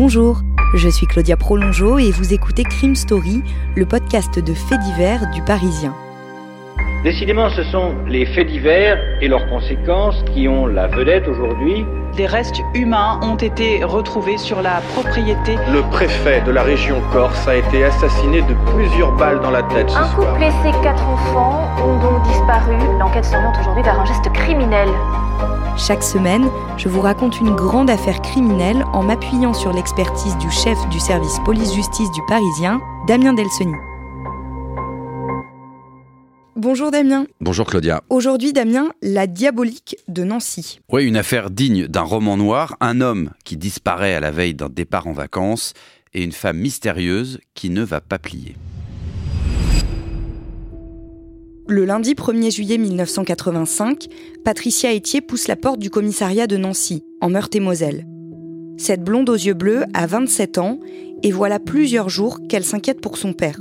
Bonjour, je suis Claudia Prolongeau et vous écoutez Crime Story, le podcast de faits divers du Parisien. Décidément, ce sont les faits divers et leurs conséquences qui ont la vedette aujourd'hui. Des restes humains ont été retrouvés sur la propriété. Le préfet de la région Corse a été assassiné de plusieurs balles dans la tête. Ce un soir. couple et ses quatre enfants disparu. L'enquête s'oriente aujourd'hui vers un geste criminel. Chaque semaine, je vous raconte une grande affaire criminelle en m'appuyant sur l'expertise du chef du service police-justice du Parisien, Damien Delseny. Bonjour Damien. Bonjour Claudia. Aujourd'hui Damien, la diabolique de Nancy. Oui, une affaire digne d'un roman noir, un homme qui disparaît à la veille d'un départ en vacances et une femme mystérieuse qui ne va pas plier. Le lundi 1er juillet 1985, Patricia Etier pousse la porte du commissariat de Nancy, en Meurthe-et-Moselle. Cette blonde aux yeux bleus a 27 ans et voilà plusieurs jours qu'elle s'inquiète pour son père.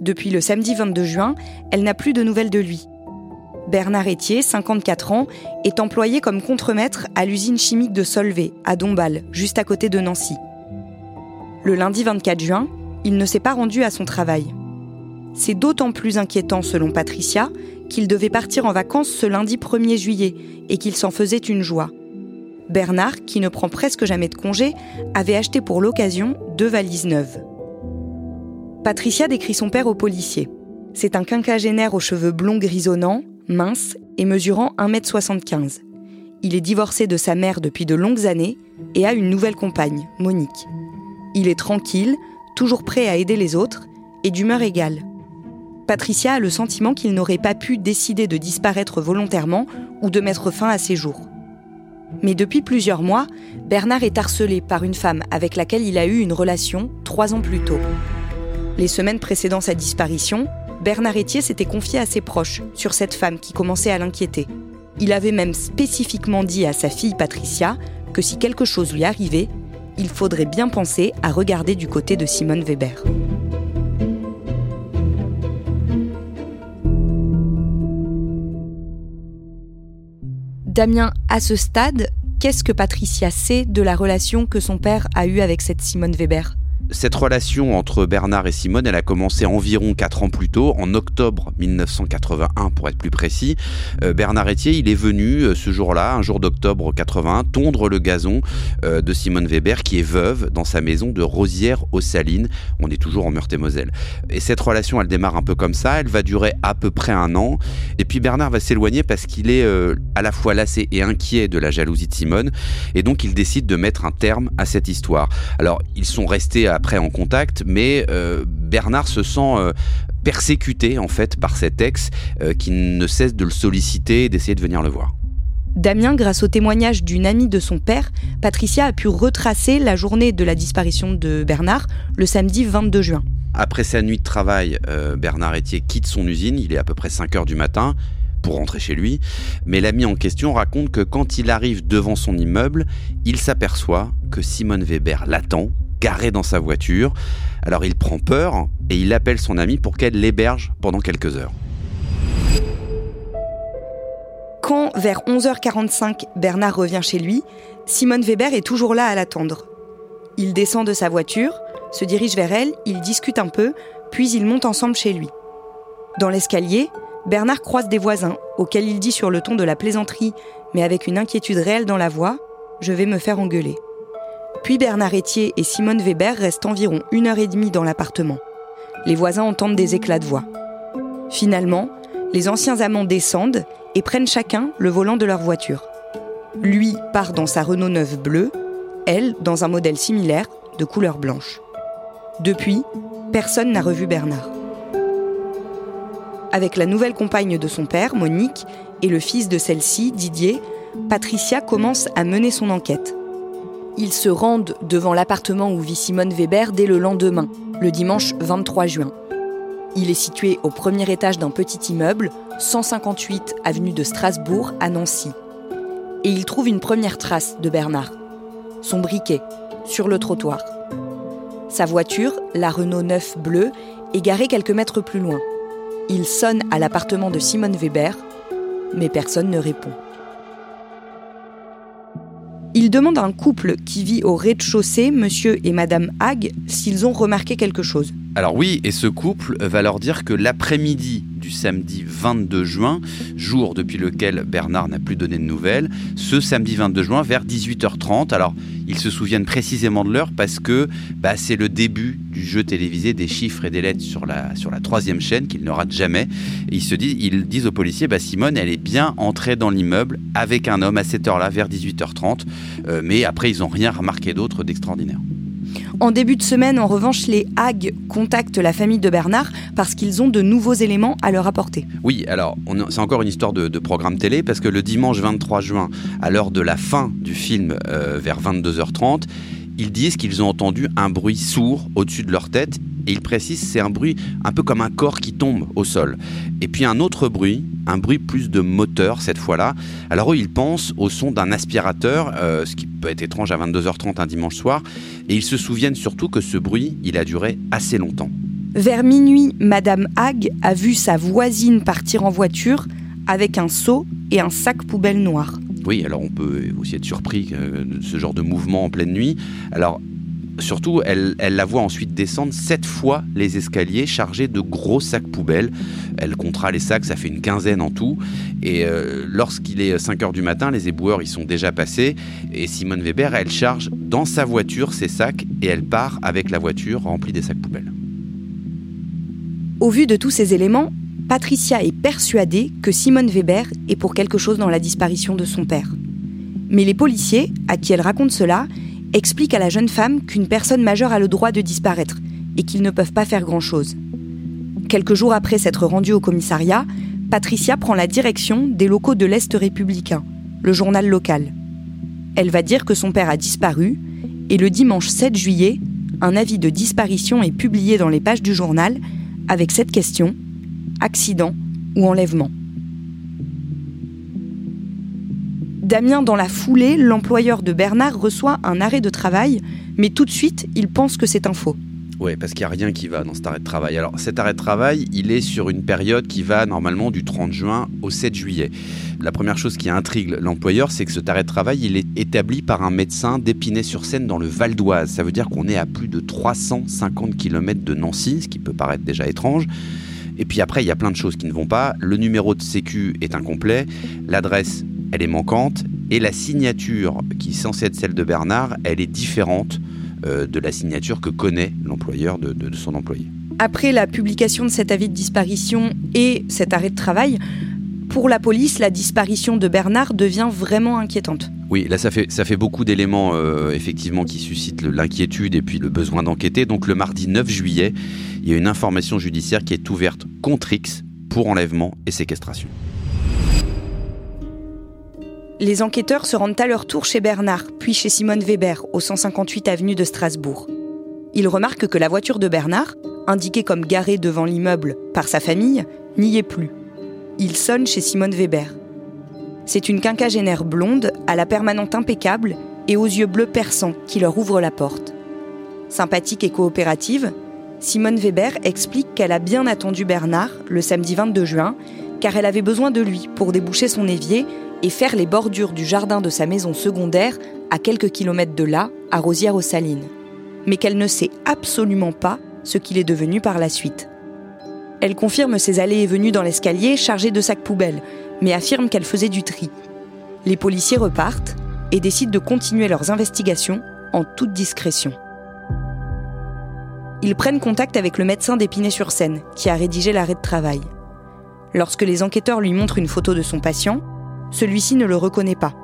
Depuis le samedi 22 juin, elle n'a plus de nouvelles de lui. Bernard Etier, 54 ans, est employé comme contremaître à l'usine chimique de Solvay, à Dombasle, juste à côté de Nancy. Le lundi 24 juin, il ne s'est pas rendu à son travail. C'est d'autant plus inquiétant selon Patricia qu'il devait partir en vacances ce lundi 1er juillet et qu'il s'en faisait une joie. Bernard, qui ne prend presque jamais de congé, avait acheté pour l'occasion deux valises neuves. Patricia décrit son père au policier. C'est un quinquagénaire aux cheveux blonds grisonnants, mince et mesurant 1m75. Il est divorcé de sa mère depuis de longues années et a une nouvelle compagne, Monique. Il est tranquille, toujours prêt à aider les autres et d'humeur égale. Patricia a le sentiment qu'il n'aurait pas pu décider de disparaître volontairement ou de mettre fin à ses jours. Mais depuis plusieurs mois, Bernard est harcelé par une femme avec laquelle il a eu une relation trois ans plus tôt. Les semaines précédant sa disparition, Bernard Etier s'était confié à ses proches sur cette femme qui commençait à l'inquiéter. Il avait même spécifiquement dit à sa fille Patricia que si quelque chose lui arrivait, il faudrait bien penser à regarder du côté de Simone Weber. Damien, à ce stade, qu'est-ce que Patricia sait de la relation que son père a eue avec cette Simone Weber? Cette relation entre Bernard et Simone, elle a commencé environ 4 ans plus tôt, en octobre 1981 pour être plus précis. Euh, Bernard Etier, il est venu euh, ce jour-là, un jour d'octobre 81, tondre le gazon euh, de Simone Weber qui est veuve dans sa maison de Rosière aux Salines. On est toujours en Meurthe-et-Moselle. Et cette relation, elle démarre un peu comme ça, elle va durer à peu près un an. Et puis Bernard va s'éloigner parce qu'il est à la fois lassé et inquiet de la jalousie de Simone. Et donc il décide de mettre un terme à cette histoire. Alors ils sont restés après en contact, mais euh, Bernard se sent euh, persécuté en fait par cet ex euh, qui ne cesse de le solliciter et d'essayer de venir le voir. Damien, grâce au témoignage d'une amie de son père, Patricia a pu retracer la journée de la disparition de Bernard, le samedi 22 juin. Après sa nuit de travail, euh, Bernard Etier quitte son usine, il est à peu près 5 heures du matin pour rentrer chez lui, mais l'ami en question raconte que quand il arrive devant son immeuble, il s'aperçoit que Simone Weber l'attend, garé dans sa voiture. Alors il prend peur et il appelle son ami pour qu'elle l'héberge pendant quelques heures. Quand, vers 11h45, Bernard revient chez lui, Simone Weber est toujours là à l'attendre. Il descend de sa voiture, se dirige vers elle, ils discutent un peu, puis ils montent ensemble chez lui. Dans l'escalier, Bernard croise des voisins, auxquels il dit sur le ton de la plaisanterie, mais avec une inquiétude réelle dans la voix Je vais me faire engueuler. Puis Bernard Etier et Simone Weber restent environ une heure et demie dans l'appartement. Les voisins entendent des éclats de voix. Finalement, les anciens amants descendent et prennent chacun le volant de leur voiture. Lui part dans sa Renault 9 bleue, elle dans un modèle similaire de couleur blanche. Depuis, personne n'a revu Bernard. Avec la nouvelle compagne de son père, Monique, et le fils de celle-ci, Didier, Patricia commence à mener son enquête. Ils se rendent devant l'appartement où vit Simone Weber dès le lendemain, le dimanche 23 juin. Il est situé au premier étage d'un petit immeuble, 158 avenue de Strasbourg à Nancy. Et ils trouvent une première trace de Bernard. Son briquet, sur le trottoir. Sa voiture, la Renault 9 bleue, est garée quelques mètres plus loin. Il sonne à l'appartement de Simone Weber, mais personne ne répond. Il demande à un couple qui vit au rez-de-chaussée, monsieur et madame Hague, s'ils ont remarqué quelque chose. Alors oui, et ce couple va leur dire que l'après-midi du samedi 22 juin, jour depuis lequel Bernard n'a plus donné de nouvelles, ce samedi 22 juin vers 18h30. Alors ils se souviennent précisément de l'heure parce que bah, c'est le début du jeu télévisé des chiffres et des lettres sur la, troisième chaîne qu'ils ne ratent jamais. Et ils, se disent, ils aux policiers, bah, Simone, elle est bien entrée dans l'immeuble avec un homme à cette heure-là, vers 18h30. Euh, mais après, ils n'ont rien remarqué d'autre d'extraordinaire. En début de semaine, en revanche, les Hagues contactent la famille de Bernard parce qu'ils ont de nouveaux éléments à leur apporter. Oui, alors c'est encore une histoire de, programme télé parce que le dimanche 23 juin, à l'heure de la fin du film, euh, vers 22h30, ils disent qu'ils ont entendu un bruit sourd au-dessus de leur tête et ils précisent c'est un bruit un peu comme un corps qui tombe au sol. Et puis un autre bruit, un bruit plus de moteur cette fois-là. Alors eux, ils pensent au son d'un aspirateur, euh, ce qui peut être étrange à 22h30 un dimanche soir, et ils se souviennent surtout que ce bruit, il a duré assez longtemps. Vers minuit, Madame Hague a vu sa voisine partir en voiture avec un seau et un sac poubelle noir. Oui, alors on peut aussi être surpris de ce genre de mouvement en pleine nuit. Alors surtout, elle, la voit ensuite descendre sept fois les escaliers chargés de gros sacs poubelles. Elle comptera les sacs, ça fait une quinzaine en tout. Et euh, lorsqu'il est 5 heures du matin, les éboueurs y sont déjà passés. Et Simone Weber, elle charge dans sa voiture ces sacs et elle part avec la voiture remplie des sacs poubelles. Au vu de tous ces éléments, Patricia est persuadée que Simone Weber est pour quelque chose dans la disparition de son père. Mais les policiers, à qui elle raconte cela, explique à la jeune femme qu'une personne majeure a le droit de disparaître et qu'ils ne peuvent pas faire grand-chose. Quelques jours après s'être rendue au commissariat, Patricia prend la direction des locaux de l'Est républicain, le journal local. Elle va dire que son père a disparu et le dimanche 7 juillet, un avis de disparition est publié dans les pages du journal avec cette question accident ou enlèvement. Damien, dans la foulée, l'employeur de Bernard reçoit un arrêt de travail, mais tout de suite, il pense que c'est un faux. Oui, parce qu'il n'y a rien qui va dans cet arrêt de travail. Alors cet arrêt de travail, il est sur une période qui va normalement du 30 juin au 7 juillet. La première chose qui intrigue l'employeur, c'est que cet arrêt de travail, il est établi par un médecin d'Épinay-sur-Seine dans le Val d'Oise. Ça veut dire qu'on est à plus de 350 km de Nancy, ce qui peut paraître déjà étrange. Et puis après, il y a plein de choses qui ne vont pas. Le numéro de sécu est incomplet, l'adresse elle est manquante et la signature qui est censée être celle de Bernard, elle est différente euh, de la signature que connaît l'employeur de, de son employé. Après la publication de cet avis de disparition et cet arrêt de travail, pour la police, la disparition de Bernard devient vraiment inquiétante. Oui, là ça fait, ça fait beaucoup d'éléments euh, effectivement qui suscitent l'inquiétude et puis le besoin d'enquêter. Donc le mardi 9 juillet, il y a une information judiciaire qui est ouverte contre X pour enlèvement et séquestration. Les enquêteurs se rendent à leur tour chez Bernard, puis chez Simone Weber, au 158 avenue de Strasbourg. Ils remarquent que la voiture de Bernard, indiquée comme garée devant l'immeuble par sa famille, n'y est plus. Ils sonnent chez Simone Weber. C'est une quinquagénaire blonde, à la permanente impeccable et aux yeux bleus perçants qui leur ouvre la porte. Sympathique et coopérative, Simone Weber explique qu'elle a bien attendu Bernard le samedi 22 juin, car elle avait besoin de lui pour déboucher son évier et faire les bordures du jardin de sa maison secondaire à quelques kilomètres de là, à Rosières-aux-Salines. Mais qu'elle ne sait absolument pas ce qu'il est devenu par la suite. Elle confirme ses allées et venues dans l'escalier chargées de sacs poubelles, mais affirme qu'elle faisait du tri. Les policiers repartent et décident de continuer leurs investigations en toute discrétion. Ils prennent contact avec le médecin d'Épinay-sur-Seine, qui a rédigé l'arrêt de travail. Lorsque les enquêteurs lui montrent une photo de son patient, celui-ci ne le reconnaît pas.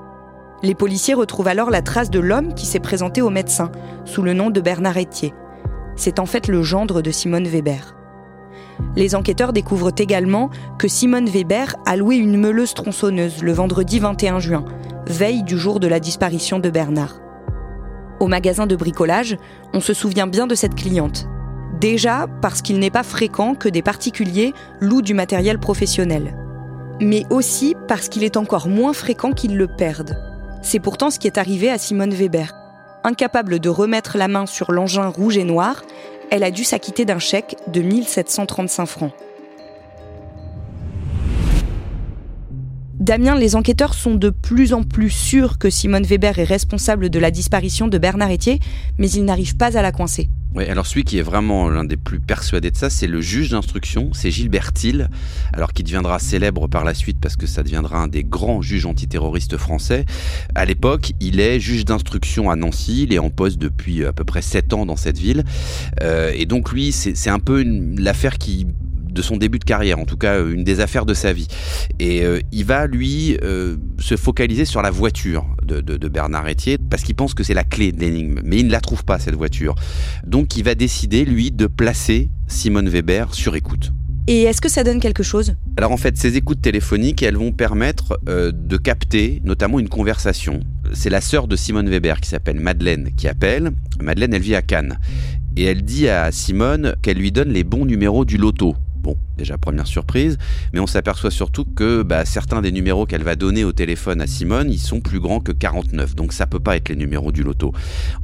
Les policiers retrouvent alors la trace de l'homme qui s'est présenté au médecin, sous le nom de Bernard Etier. C'est en fait le gendre de Simone Weber. Les enquêteurs découvrent également que Simone Weber a loué une meuleuse tronçonneuse le vendredi 21 juin, veille du jour de la disparition de Bernard. Au magasin de bricolage, on se souvient bien de cette cliente. Déjà parce qu'il n'est pas fréquent que des particuliers louent du matériel professionnel mais aussi parce qu'il est encore moins fréquent qu'ils le perdent. C'est pourtant ce qui est arrivé à Simone Weber. Incapable de remettre la main sur l'engin rouge et noir, elle a dû s'acquitter d'un chèque de 1735 francs. Damien, les enquêteurs sont de plus en plus sûrs que Simone Weber est responsable de la disparition de Bernard Etier, mais ils n'arrivent pas à la coincer. Oui, alors celui qui est vraiment l'un des plus persuadés de ça, c'est le juge d'instruction, c'est Gilbert Thiel, alors qui deviendra célèbre par la suite parce que ça deviendra un des grands juges antiterroristes français. À l'époque, il est juge d'instruction à Nancy, il est en poste depuis à peu près 7 ans dans cette ville. Euh, et donc lui, c'est un peu l'affaire qui de son début de carrière, en tout cas euh, une des affaires de sa vie. Et euh, il va, lui, euh, se focaliser sur la voiture de, Bernard Etier, parce qu'il pense que c'est la clé de l'énigme. Mais il ne la trouve pas, cette voiture. Donc il va décider, lui, de placer Simone Weber sur écoute. Et est-ce que ça donne quelque chose? Alors en fait, ces écoutes téléphoniques, elles vont permettre de capter notamment une conversation. C'est la sœur de Simone Weber qui s'appelle Madeleine qui appelle. Madeleine, elle vit à Cannes. Et elle dit à Simone qu'elle lui donne les bons numéros du loto Bon, déjà première surprise, mais on s'aperçoit surtout que bah, certains des numéros qu'elle va donner au téléphone à Simone, ils sont plus grands que 49, donc ça peut pas être les numéros du loto.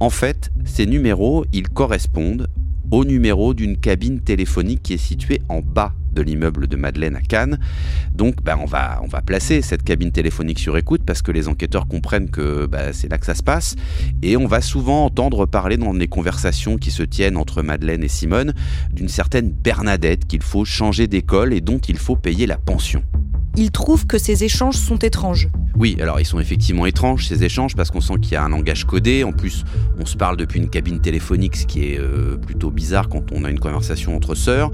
En fait, ces numéros, ils correspondent au numéro d'une cabine téléphonique qui est située en bas de l'immeuble de Madeleine à Cannes. Donc bah, on, va, on placer cette cabine téléphonique sur écoute parce que les enquêteurs comprennent que bah, c'est là que ça se passe. Et on va souvent entendre parler dans les conversations qui se tiennent entre Madeleine et Simone d'une certaine Bernadette qu'il faut changer d'école et dont il faut payer la pension il trouve que ces échanges sont étranges. Oui, alors ils sont effectivement étranges ces échanges parce qu'on sent qu'il y a un langage codé. En plus, on se parle depuis une cabine téléphonique, ce qui est euh, plutôt bizarre quand on a une conversation entre sœurs.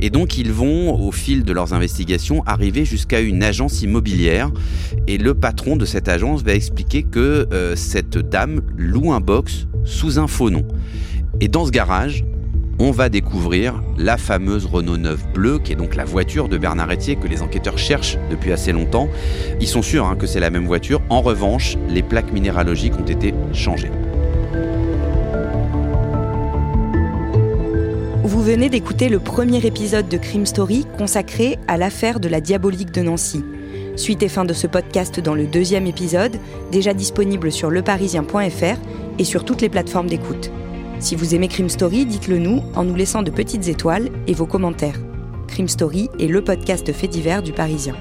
Et donc ils vont, au fil de leurs investigations, arriver jusqu'à une agence immobilière. Et le patron de cette agence va expliquer que euh, cette dame loue un box sous un faux nom. Et dans ce garage, on va découvrir la fameuse Renault 9 bleue, qui est donc la voiture de Bernard Etier que les enquêteurs cherchent depuis assez longtemps. Ils sont sûrs hein, que c'est la même voiture. En revanche, les plaques minéralogiques ont été changées. Vous venez d'écouter le premier épisode de Crime Story consacré à l'affaire de la diabolique de Nancy. Suite et fin de ce podcast dans le deuxième épisode, déjà disponible sur leparisien.fr et sur toutes les plateformes d'écoute. Si vous aimez Crime Story, dites-le nous en nous laissant de petites étoiles et vos commentaires. Crime Story est le podcast fait divers du Parisien.